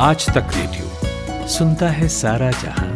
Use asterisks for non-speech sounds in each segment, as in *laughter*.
आज तक रेडियो सुनता है सारा जहाँ।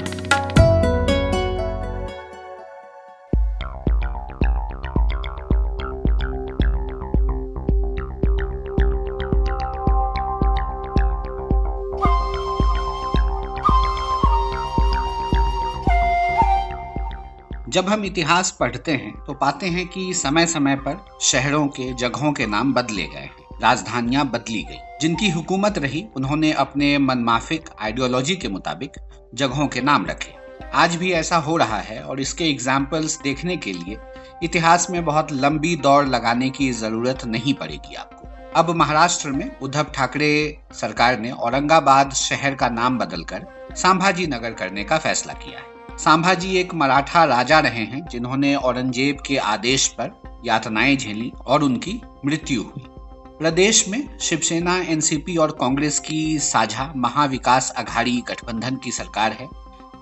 जब हम इतिहास पढ़ते हैं तो पाते हैं कि समय समय पर शहरों के, जगहों के नाम बदले गए हैं। राजधानियाँ बदली गई। जिनकी हुकूमत रही, उन्होंने अपने मनमाफिक आइडियोलॉजी के मुताबिक जगहों के नाम रखे। आज भी ऐसा हो रहा है और इसके एग्जाम्पल्स देखने के लिए इतिहास में बहुत लंबी दौड़ लगाने की ज़रूरत नहीं पड़ेगी आपको। अब महाराष्ट्र में उद्धव ठाकरे सरकार ने औरंगाबाद शहर का नाम बदलकर संभाजी नगर करने का फैसला किया है। संभाजी एक मराठा राजा रहे हैं, जिन्होंने औरंगज़ेब के आदेश पर यातनाएँ झेली और उनकी मृत्यु हुई। प्रदेश में शिवसेना, एनसीपी और कांग्रेस की साझा महाविकास अघाड़ी गठबंधन की सरकार है।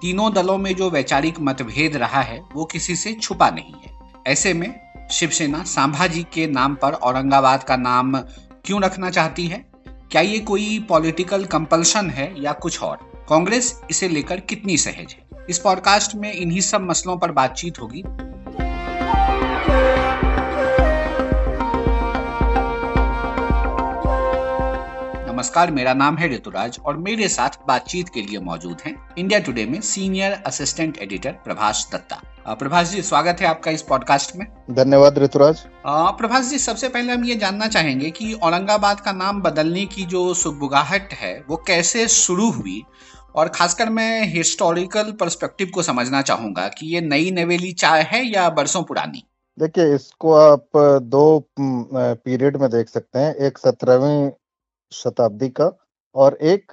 तीनों दलों में जो वैचारिक मतभेद रहा है, वो किसी से छुपा नहीं है। ऐसे में शिवसेना सांभाजी के नाम पर औरंगाबाद का नाम क्यों रखना चाहती है? क्या ये कोई पॉलिटिकल कंपल्शन है या कुछ और? कांग्रेस इसे लेकर कितनी सहज है? इस पॉडकास्ट में इन्हीं सब मसलों पर बातचीत होगी। नमस्कार मेरा नाम है ऋतुराज और मेरे साथ बातचीत के लिए मौजूद हैं इंडिया टुडे में senior assistant editor Prabhash Datta. Prabhash ji स्वागत है आपका इस पॉडकास्ट में। धन्यवाद ऋतुराज। प्रभाष जी सबसे पहले हम ये जानना चाहेंगे कि औरंगाबाद का नाम बदलने की जो सुगबुगाहट है वो कैसे शुरू हुई? और खासकर मैं हिस्टोरिकल पर्सपेक्टिव को समझना चाहूँगा कि ये नई नवेली चाय है या बरसों पुरानी? देखिए इसको आप दो पीरियड में देख सकते हैं। एक सत्रहवीं शताब्दी का और एक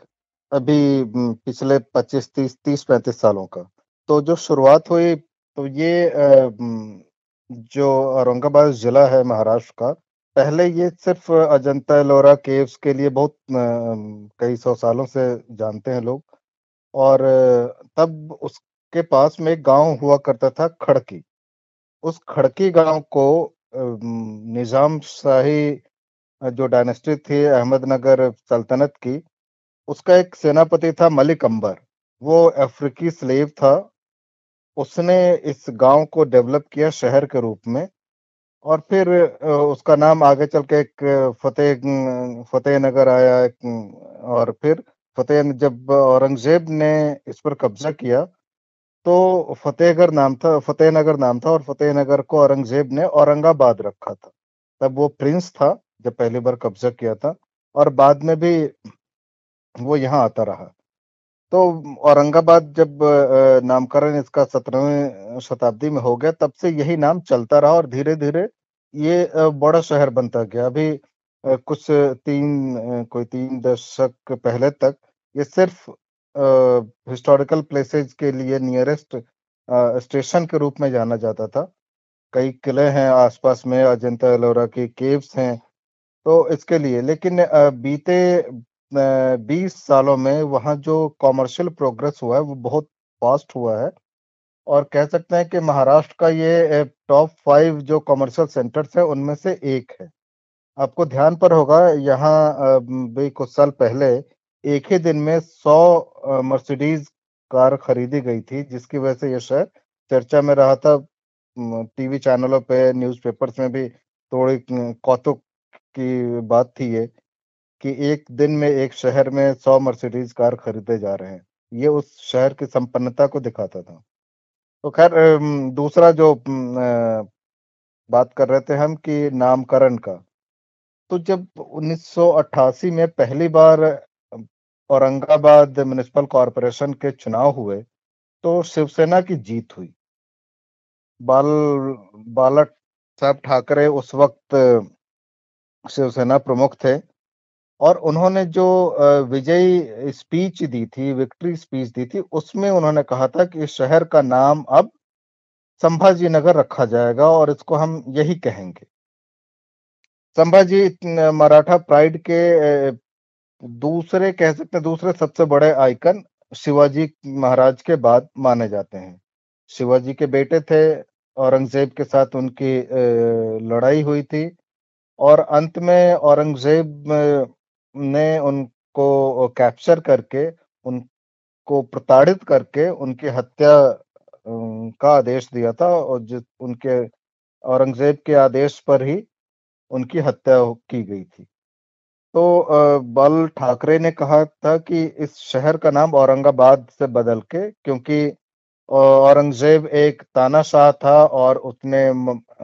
अभी पिछले 25 30 30 35 सालों का। तो जो शुरुआत हुई तो ये जो औरंगाबाद जिला है महाराष्ट्र का, पहले ये सिर्फ़ अजंता एलोरा केव्स के लिए बहुत कई सौ सालों से जानते हैं लोग। और तब उसके पास में एक गाँव हुआ करता था खड़की। उस खड़की गाँव को निज़ाम शाही जो डायनेस्टी थी अहमदनगर सल्तनत की, उसका एक सेनापति था मलिक अंबर। वो अफ्रीकी स्लेव था। उसने इस गाँव को डेवलप किया शहर के रूप में और फिर उसका नाम आगे चल के एक फतेह फतेह नगर आया और फिर फतेह जब औरंगज़ेब ने इस पर कब्जा किया तो फतेहगढ़ नाम था फतेह नगर नाम था और फतेह नगर को औरंगज़ेब ने औरंगाबाद रखा था। तब वो प्रिंस था। जब पहली बार कब्जा किया था और बाद में भी वो यहाँ आता रहा। तो औरंगाबाद जब नामकरण इसका सत्रहवीं शताब्दी में हो गया, तब से यही नाम चलता रहा और धीरे धीरे ये बड़ा शहर बनता गया। अभी कुछ तीन कोई तीन दशक पहले तक ये सिर्फ़ हिस्टोरिकल प्लेसेज के लिए नियरेस्ट स्टेशन के रूप में जाना जाता था। कई किले हैं आसपास में, अजंता एलोरा की केव्स हैं तो इसके लिए, लेकिन बीते बीस सालों में वहाँ जो कॉमर्शियल प्रोग्रेस हुआ है, वो बहुत फास्ट हुआ है। और कह सकते हैं कि महाराष्ट्र का ये टॉप फाइव जो कॉमर्शियल सेंटर्स है, उनमें से एक है। आपको ध्यान पर होगा, यहाँ भी कुछ साल पहले एक ही दिन में सौ मर्सिडीज कार खरीदी गई थी, जिसकी वजह से ये शहर चर्चा में रहा था। टीवी चैनलों पे न्यूज़पेपर्स में भी थोड़ी कौतुक की बात थी ये कि एक दिन में एक शहर में सौ मर्सिडीज कार खरीदे जा रहे हैं। ये उस शहर की संपन्नता को दिखाता था। तो खैर दूसरा जो बात कर रहे थे हम कि नामकरण का। तो जब 1988 में पहली बार औरंगाबाद म्यूनिसिपल कॉरपोरेशन के चुनाव हुए तो शिवसेना की जीत हुई। बाल, बालक साहब ठाकरे उस वक्त शिवसेना प्रमुख थे और उन्होंने जो विजयी स्पीच दी थी, विक्ट्री स्पीच दी थी, उसमें उन्होंने कहा था कि इस शहर का नाम अब संभाजी नगर रखा जाएगा और इसको हम यही कहेंगे। संभाजी मराठा प्राइड के दूसरे, कह सकते हैं, दूसरे सबसे बड़े आइकन शिवाजी महाराज के बाद माने जाते हैं। शिवाजी के बेटे थे, औरंगज़ेब के साथ उनकी लड़ाई हुई थी। और अंत में औरंगज़ेब ने उनको कैप्चर करके, उनको प्रताड़ित करके उनकी हत्या का आदेश दिया था और जिस उनके, औरंगज़ेब के आदेश पर ही उनकी हत्या की गई थी। तो बल ठाकरे ने कहा था कि इस शहर का नाम औरंगाबाद से बदल के, क्योंकि औरंगज़ेब एक तानाशाह था और उसने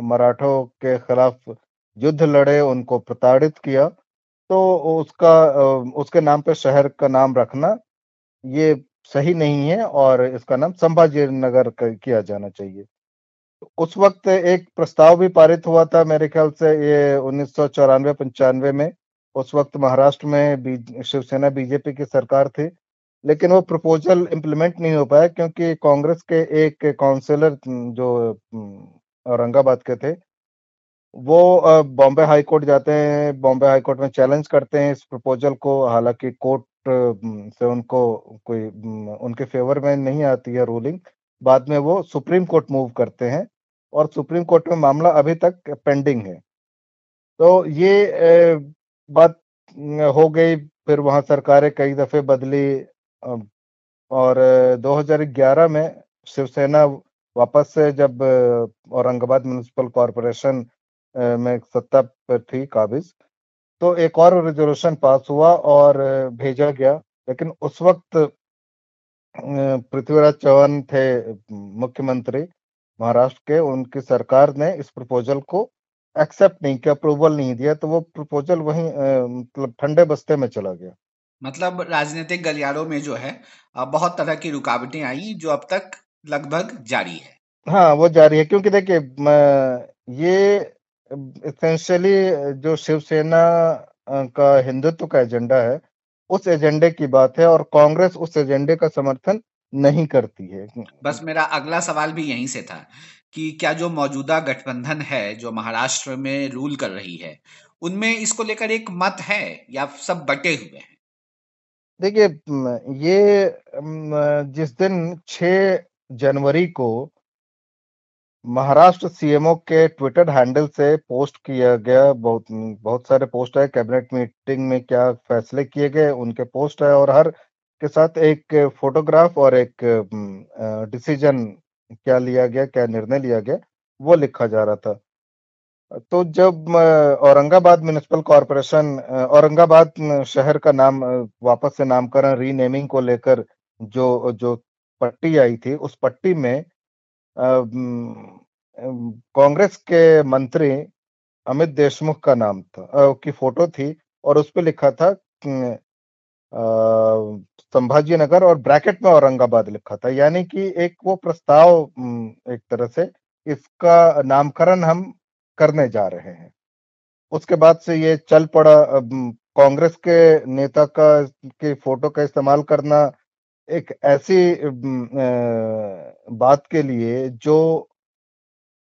मराठों के खिलाफ युद्ध लड़े, उनको प्रताड़ित किया तो उसका उसके नाम पे शहर का नाम रखना, ये सही नहीं है और इसका नाम संभाजी नगर किया जाना चाहिए। उस वक्त एक प्रस्ताव भी पारित हुआ था मेरे ख्याल से, ये उन्नीस सौ पंचानवे में, उस वक्त महाराष्ट्र में शिवसेना बीजेपी की सरकार थी, लेकिन वो प्रपोजल इम्प्लीमेंट नहीं हो पाया क्योंकि कांग्रेस के एक काउंसिलर जो औरंगाबाद के थे वो बॉम्बे हाई कोर्ट जाते हैं, बॉम्बे हाई कोर्ट में चैलेंज करते हैं इस प्रपोजल को। हालाँकि कोर्ट से उनको कोई उनके फेवर में नहीं आती है रूलिंग। बाद में वो सुप्रीम कोर्ट मूव करते हैं और सुप्रीम कोर्ट में मामला अभी तक पेंडिंग है। तो ये बात हो गई। फिर वहाँ सरकारें कई दफे बदली और 2011 में शिवसेना वापस से जब औरंगाबाद म्यूनिसिपल कॉरपोरेशन में सत्ता पर थी काबिज। तो एक और रेजोल्यूशन पास हुआ और भेजा गया लेकिन उस वक्त पृथ्वीराज चौहान थे मुख्यमंत्री महाराष्ट्र के उनकी सरकार ने इस प्रपोजल को एक्सेप्ट नहीं किया अप्रूवल नहीं दिया तो वो प्रपोजल वहीं मतलब ठंडे बस्ते में चला गया। मतलब राजनीतिक गलियारों में जो है बहुत तरह की रुकावटें आई जो अब तक लगभग जारी है। हाँ वो जारी है क्योंकि देखिए ये इसेंशियली जो शिवसेना का हिंदुत्व का एजेंडा है उस एजेंडे की बात है और कांग्रेस उस एजेंडे का समर्थन नहीं करती है। बस मेरा अगला सवाल भी यहीं से था कि क्या जो मौजूदा गठबंधन है जो महाराष्ट्र में रूल कर रही है उनमें इसको लेकर एक मत है या सब बटे हुए हैं? देखिए ये जिस दिन 6 जनवरी को महाराष्ट्र सीएमओ के ट्विटर हैंडल से पोस्ट किया गया बहुत बहुत सारे पोस्ट है। कैबिनेट मीटिंग में क्या फैसले किए गए, उनके पोस्ट है और हर के साथ एक फोटोग्राफ और एक डिसीज़न क्या लिया गया, क्या निर्णय लिया गया, वो लिखा जा रहा था। तो जब औरंगाबाद म्यूनिसिपल कॉरपोरेशन औरंगाबाद शहर का नाम वापस से नामकरण रीनेमिंग को लेकर जो जो पट्टी आई थी, उस पट्टी में कांग्रेस के मंत्री अमित देशमुख का नाम था की फ़ोटो थी और उस पर लिखा था संभाजी नगर और ब्रैकेट में औरंगाबाद लिखा था। यानी कि एक वो प्रस्ताव एक तरह से इसका नामकरण हम करने जा रहे हैं। उसके बाद से ये चल पड़ा कांग्रेस के नेता का, के फ़ोटो का इस्तेमाल करना एक ऐसी बात के लिए जो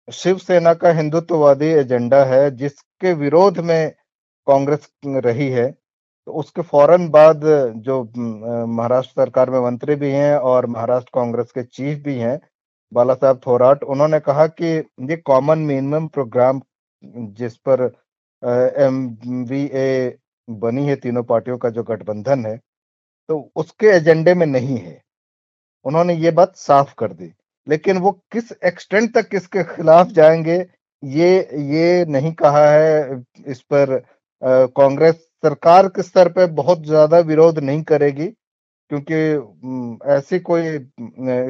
शिवसेना का हिंदुत्ववादी एजेंडा है, जिसके विरोध में कांग्रेस रही है तो उसके फ़ौरन बाद जो महाराष्ट्र सरकार में मंत्री भी हैं और महाराष्ट्र कांग्रेस के चीफ भी हैं बाला साहब थोराट, उन्होंने कहा कि ये कॉमन मिनिमम प्रोग्राम जिस पर एम वी ए बनी है, तीनों पार्टियों का जो गठबंधन है तो उसके एजेंडे में नहीं है। उन्होंने ये बात साफ़ कर दी। लेकिन वो किस एक्सटेंट तक इसके खिलाफ जाएँगे, ये ये नहीं कहा है इस पर कांग्रेस सरकार के स्तर पर बहुत ज़्यादा विरोध नहीं करेगी, क्योंकि ऐसी कोई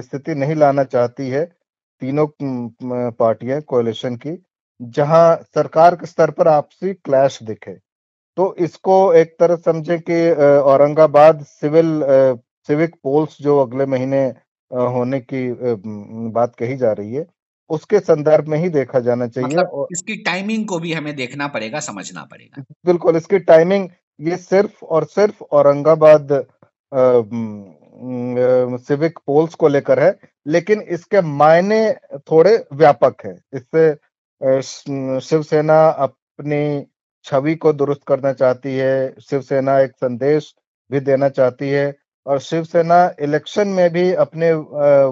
स्थिति नहीं लाना चाहती है तीनों पार्टियाँ कोalition की, जहाँ सरकार के स्तर पर आपसी क्लैश दिखे। तो इसको एक तरह समझे कि औरंगाबाद सिविल सिविक पोल्स जो अगले महीने होने की बात कही जा रही है उसके संदर्भ में ही देखा जाना चाहिए मतलब और इसकी टाइमिंग को भी हमें देखना पड़ेगा समझना पड़ेगा। बिल्कुल इसकी टाइमिंग ये सिर्फ़ और सिर्फ़ औरंगाबाद सिविक पोल्स को लेकर है लेकिन इसके मायने थोड़े व्यापक है। इससे शिवसेना अपनी छवि को दुरुस्त करना चाहती है, शिवसेना एक संदेश भी देना चाहती है और शिवसेना इलेक्शन में भी अपने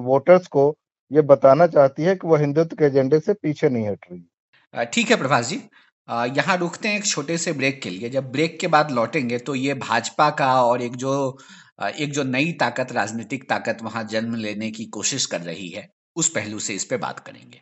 वोटर्स को ये बताना चाहती है कि वह हिंदुत्व के एजेंडे से पीछे नहीं हट रही। ठीक है प्रभाष जी। यहाँ रुकते हैं एक छोटे से ब्रेक के लिए। जब ब्रेक के बाद लौटेंगे तो ये भाजपा का और एक जो एक जो नई ताकत, राजनीतिक ताकत वहाँ जन्म लेने की कोशिश कर रही है, उस पहलू से इस पे बात करेंगे।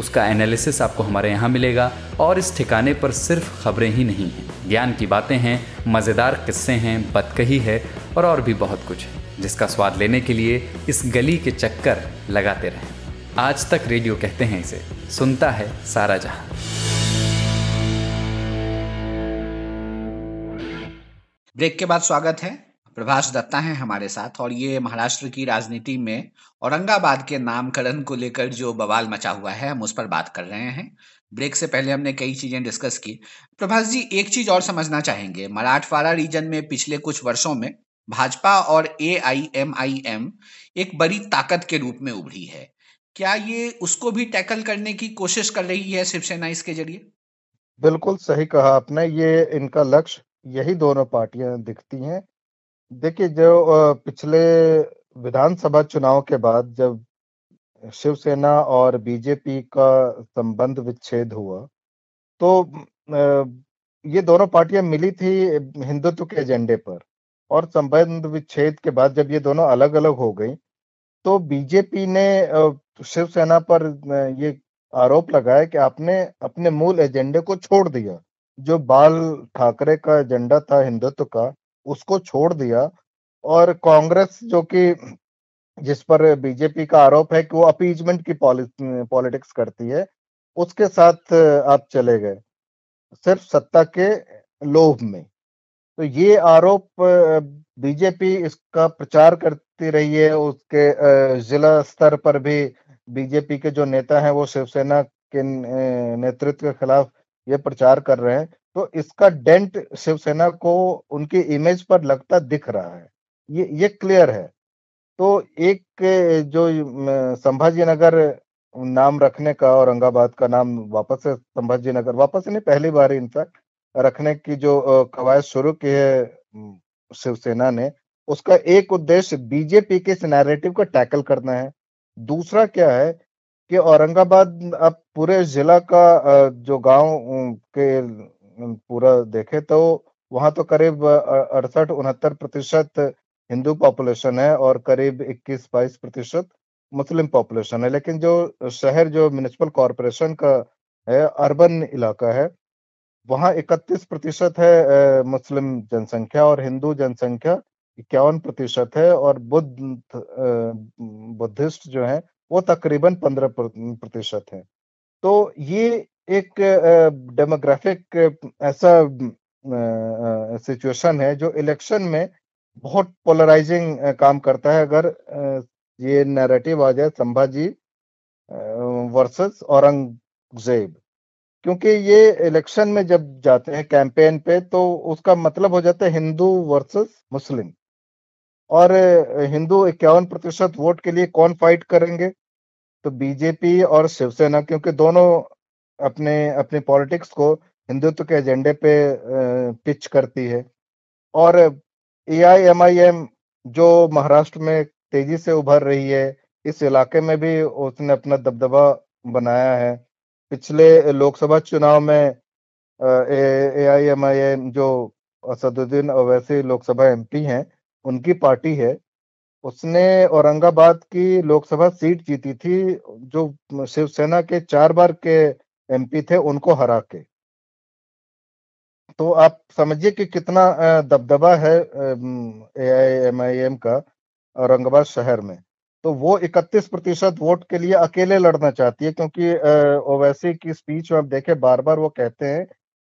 उसका एनालिसिस आपको हमारे यहाँ मिलेगा और इस ठिकाने पर सिर्फ़ खबरें ही नहीं हैं। ज्ञान की बातें हैं, मज़ेदार किस्से हैं बतकही है और और भी बहुत कुछ है, जिसका स्वाद लेने के लिए इस गली के चक्कर लगाते रहें। आज तक रेडियो कहते हैं इसे, सुनता है सारा जहाँ। ब्रेक के बाद स्वागत है। प्रभाष दत्ता हैं हमारे साथ और ये महाराष्ट्र की राजनीति में औरंगाबाद के नामकरण को लेकर जो बवाल मचा हुआ है, हम उस पर बात कर रहे हैं। ब्रेक से पहले हमने कई चीज़ें डिस्कस की। प्रभाष जी, एक चीज़ और समझना चाहेंगे। मराठवाड़ा रीजन में पिछले कुछ वर्षों में भाजपा और ए आई एम आई एम एक बड़ी ताकत के रूप में उभरी है। क्या ये उसको भी टैकल करने की कोशिश कर रही है शिवसेना इसके ज़रिए? बिल्कुल सही कहा आपने। ये इनका लक्ष्य, यही दोनों पार्टियाँ दिखती हैं। देखिए, जो पिछले विधानसभा चुनाव के बाद जब शिवसेना और बीजेपी का संबंध विच्छेद हुआ तो ये दोनों पार्टियाँ मिली थी हिंदुत्व के एजेंडे पर और संबंध विच्छेद के बाद जब ये दोनों अलग अलग हो गई तो बीजेपी ने शिवसेना पर ये आरोप लगाया कि आपने अपने मूल एजेंडे को छोड़ दिया, जो बाल ठाकरे का एजेंडा था, हिंदुत्व का उसको छोड़ दिया और कांग्रेस जो कि जिस पर बीजेपी का आरोप है कि वो अपीजमेंट की पॉलिटिक्स करती है उसके साथ आप चले गए सिर्फ़ सत्ता के लोभ में। तो ये आरोप बीजेपी इसका प्रचार करती रही है उसके जिला स्तर पर भी बीजेपी के जो नेता हैं वो शिवसेना के नेतृत्व के खिलाफ ये प्रचार कर रहे हैं तो इसका डेंट शिवसेना को उनकी इमेज पर लगता दिख रहा है। ये ये क्लियर है। तो एक जो संभाजी नगर नाम रखने का औरंगाबाद का नाम वापस से संभाजी नगर, वापस नहीं, पहली बार इनफैक्ट रखने की जो कवायद शुरू की है शिवसेना ने, उसका एक उद्देश्य बीजेपी के इस नैरेटिव को टैकल करना है। दूसरा क्या है कि औरंगाबाद अब पूरे जिला का जो गाँव के पूरा देखे तो वहाँ तो करीब अड़सठ उनहत्तर प्रतिशत हिंदू पॉपुलेशन है और करीब 21-22 प्रतिशत मुस्लिम पॉपुलेशन है। लेकिन जो शहर, जो म्यूनिसिपल कॉरपोरेशन का है, अर्बन इलाका है, वहाँ 31 प्रतिशत है मुस्लिम जनसंख्या और हिंदू जनसंख्या इक्यावन प्रतिशत है और बुद्ध बुद्धिस्ट जो है वो तकरीबन पंद्रह प्रतिशत है। तो ये एक डेमोग्राफिक ऐसा सिचुएशन है जो इलेक्शन में बहुत पोलराइजिंग काम करता है। अगर ये नैरेटिव आ जाए संभाजी वर्सेस औरंगज़ेब, क्योंकि ये इलेक्शन में जब जाते हैं कैंपेन पे तो उसका मतलब हो जाता है हिंदू वर्सेस मुस्लिम। और हिंदू इक्यावन प्रतिशत वोट के लिए कौन फाइट करेंगे? तो बीजेपी और शिवसेना, क्योंकि दोनों अपने अपने पॉलिटिक्स को हिंदुत्व के एजेंडे पे पिच करती है। और ए आई एम आई एम जो महाराष्ट्र में तेज़ी से उभर रही है, इस इलाके में भी उसने अपना दबदबा बनाया है। पिछले लोकसभा चुनाव में ए आई एम आई एम जो असदुद्दीन अवैसी लोकसभा एमपी हैं, उनकी पार्टी है। उसने औरंगाबाद की लोकसभा सीट जीती थी, जो शिवसेना के चार बार के एमपी थे, उनको हरा के। तो आप समझिए कि कितना दबदबा है एम का औरंगाबाद शहर में। तो वो 31 प्रतिशत वोट के लिए अकेले लड़ना चाहती है, क्योंकि ओवैसी की स्पीच में आप देखें, बार बार वो कहते हैं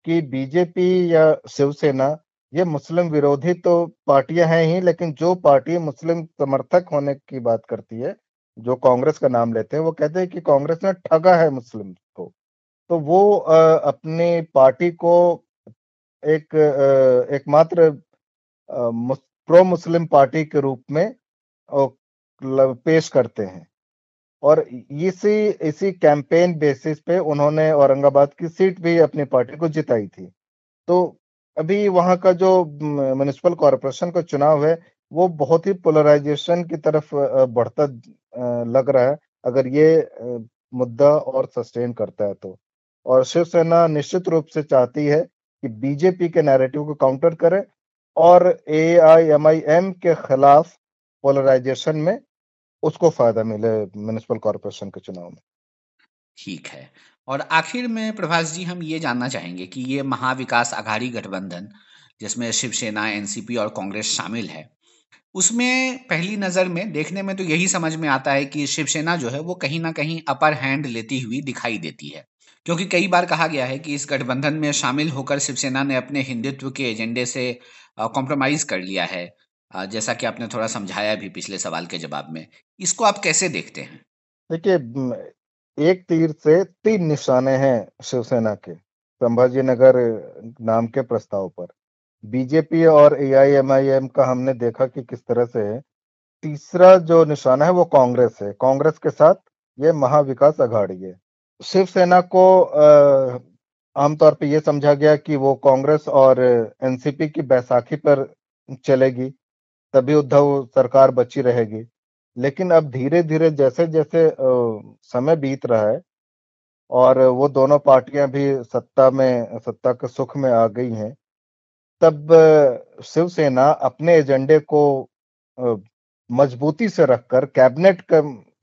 कि बीजेपी या शिवसेना ये मुस्लिम विरोधी तो पार्टियाँ हैं ही, लेकिन जो पार्टी मुस्लिम समर्थक होने की बात करती है, जो कांग्रेस का नाम लेते हैं, वो कहते हैं कि कांग्रेस ने ठगा है मुस्लिम को। तो वो अपनी पार्टी को एक एकमात्र प्रो मुस्लिम पार्टी के रूप में पेश करते हैं। और इसी इसी कैंपेन बेसिस पे उन्होंने औरंगाबाद की सीट भी अपनी पार्टी को जिताई थी। तो अभी वहाँ का जो म्यूनिसिपल कॉरपोरेशन का चुनाव है, वो बहुत ही पोलराइजेशन की तरफ़ बढ़ता लग रहा है। अगर ये मुद्दा और सस्टेन करता है तो। और शिवसेना निश्चित रूप से चाहती है कि बीजेपी के नैरेटिव को काउंटर करे और ए आई एम आई एम के खिलाफ पोलराइजेशन में उसको फ़ायदा मिले म्यूनिसिपल कॉरपोरेशन के चुनाव में। ठीक है। और आखिर में प्रभास जी, हम ये जानना चाहेंगे कि ये महाविकास आघाड़ी गठबंधन, जिसमें शिवसेना, एनसीपी और कांग्रेस शामिल है, उसमें पहली नज़र में, देखने में तो यही समझ में आता है कि शिवसेना जो है, वो कहीं ना कहीं अपर हैंड लेती हुई दिखाई देती है। क्योंकि कई बार कहा गया है कि इस गठबंधन में शामिल होकर शिवसेना ने अपने हिंदुत्व के एजेंडे से कॉम्प्रोमाइज कर लिया है। जैसा कि आपने थोड़ा समझाया भी पिछले सवाल के जवाब में। इसको आप कैसे देखते हैं? देखिए एक तीर से तीन निशाने हैं शिवसेना के संभाजी नगर नाम के प्रस्ताव पर। बीजेपी और एआईएमआईएम का हमने देखा कि किस तरह से तीसरा जो निशाना है वो कांग्रेस है। कांग्रेस के साथ ये महाविकास अघाड़ी है। शिवसेना को आमतौर पे ये समझा गया कि वो कांग्रेस और एनसीपी की बैसाखी पर चलेगी, तभी उद्धव सरकार बची रहेगी। लेकिन अब धीरे धीरे जैसे जैसे समय बीत रहा है और वो दोनों पार्टियाँ भी सत्ता में, सत्ता के सुख में आ गई हैं, तब शिवसेना अपने एजेंडे को मजबूती से रखकर, कैबिनेट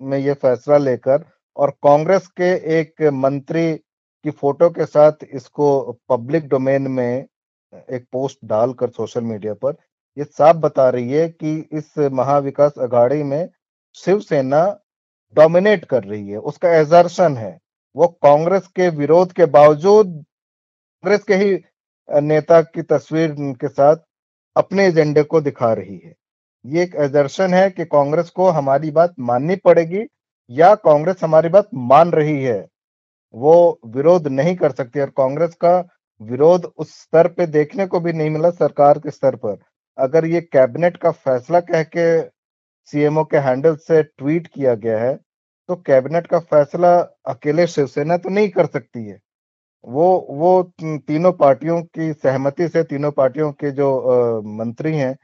में ये फैसला लेकर और कांग्रेस के एक मंत्री की फ़ोटो के साथ इसको पब्लिक डोमेन में एक पोस्ट डालकर सोशल मीडिया पर, ये साफ़ बता रही है कि इस महाविकास अघाड़ी में शिवसेना डोमिनेट कर रही है, उसका एजर्शन है। वो कांग्रेस के विरोध के बावजूद कांग्रेस के ही नेता की तस्वीर के साथ अपने एजेंडे को दिखा रही है। ये एक एजर्शन है कि कांग्रेस को हमारी बात माननी पड़ेगी या कांग्रेस हमारी बात मान रही है। वो विरोध नहीं कर सकती और कांग्रेस का विरोध उस स्तर पे देखने को भी नहीं मिला सरकार के स्तर पर। अगर ये कैबिनेट का फैसला कह के सीएमओ के हैंडल से ट्वीट किया गया है तो कैबिनेट का फैसला अकेले शिवसेना तो नहीं कर सकती है। वो वो तीनों पार्टियों की सहमति से तीनों पार्टियों के जो आ, मंत्री हैं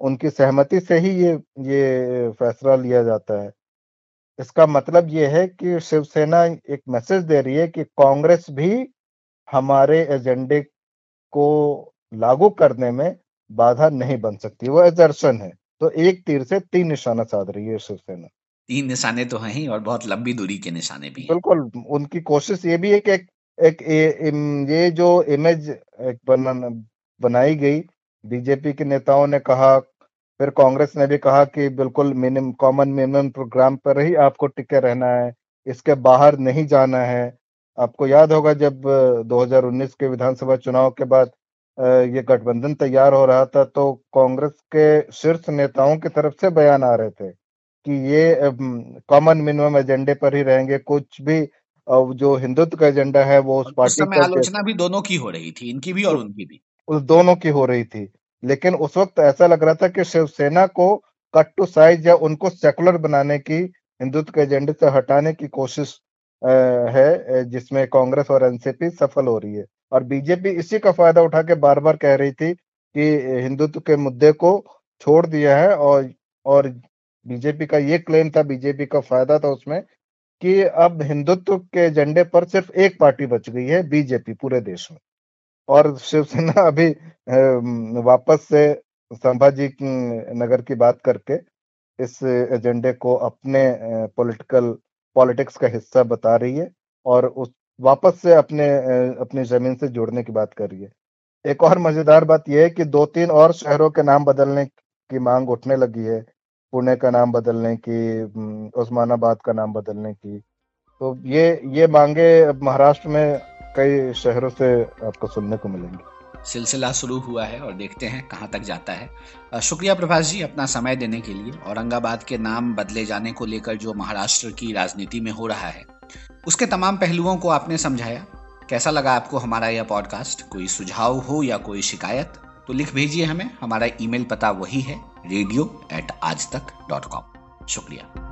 उनकी सहमति से ही ये ये फैसला लिया जाता है। इसका मतलब ये है कि शिवसेना एक मैसेज दे रही है कि कांग्रेस भी हमारे एजेंडे को लागू करने में बाधा नहीं बन सकती वो एजर्शन है। तो एक तीर से तीन निशाना साध रही है शिवसेना तीन निशाने तो हैं ही और बहुत लंबी दूरी के निशाने भी बिल्कुल उनकी कोशिश ये भी है कि एक एक ए, ये जो इमेज एक बना, बनाई गई बीजेपी के नेताओं ने कहा फिर कांग्रेस ने भी कहा कि बिल्कुल मिनिमम कॉमन मिनिमम प्रोग्राम पर ही आपको टिके रहना है इसके बाहर नहीं जाना है। आपको याद होगा जब 2019 के विधानसभा चुनाव के बाद ये गठबंधन तैयार हो रहा था तो कांग्रेस के शीर्ष नेताओं की तरफ़ से बयान आ रहे थे कि ये कॉमन मिनिमम एजेंडे पर ही रहेंगे। कुछ भी जो हिंदुत्व का एजेंडा है वो उस पार्टी का आलोचना भी दोनों की हो रही थी इनकी भी और उनकी भी। उस दोनों की हो रही थी। लेकिन उस वक्त ऐसा लग रहा था कि शिवसेना को कट टू साइज़ या उनको सेकुलर बनाने की हिंदुत्व के एजेंडे से हटाने की कोशिश है जिसमें कांग्रेस और एनसीपी सफल हो रही है। और बीजेपी इसी का फ़ायदा उठा के बार बार कह रही थी कि हिंदुत्व के मुद्दे को छोड़ दिया है और और बीजेपी का ये क्लेम था, बीजेपी का फ़ायदा था उसमें कि अब हिंदुत्व के एजेंडे पर सिर्फ़ एक पार्टी बच गई है, बीजेपी पूरे देश में। और शिवसेना *laughs* अभी वापस से संभाजी नगर की बात करके इस एजेंडे को अपने पॉलिटिकल पॉलिटिक्स का हिस्सा बता रही है और उस, वापस से अपने अपनी ज़मीन से जुड़ने की बात कर रही है। एक और मज़ेदार बात यह है कि दो तीन और शहरों के नाम बदलने की मांग उठने लगी है। पुणे का नाम बदलने की उस्मानाबाद का नाम बदलने की। तो ये ये मांगे महाराष्ट्र में कई शहरों से आपको सुनने को मिलेंगे। सिलसिला शुरू हुआ है और देखते हैं कहाँ तक जाता है। शुक्रिया प्रभाष जी अपना समय देने के लिए। औरंगाबाद के नाम बदले जाने को लेकर जो महाराष्ट्र की राजनीति में हो रहा है, उसके तमाम पहलुओं को आपने समझाया। कैसा लगा आपको हमारा यह पॉडकास्ट कोई सुझाव हो या कोई शिकायत? तो लिख भेजिए हमें। हमारा ईमेल पता वही है रेडियो एट आज तक डॉट कॉम शुक्रिया।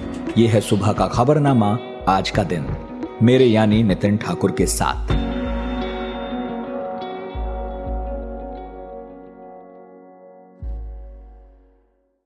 ये है सुबह का खबरनामा आज का दिन। मेरे यानी नितिन ठाकुर के साथ।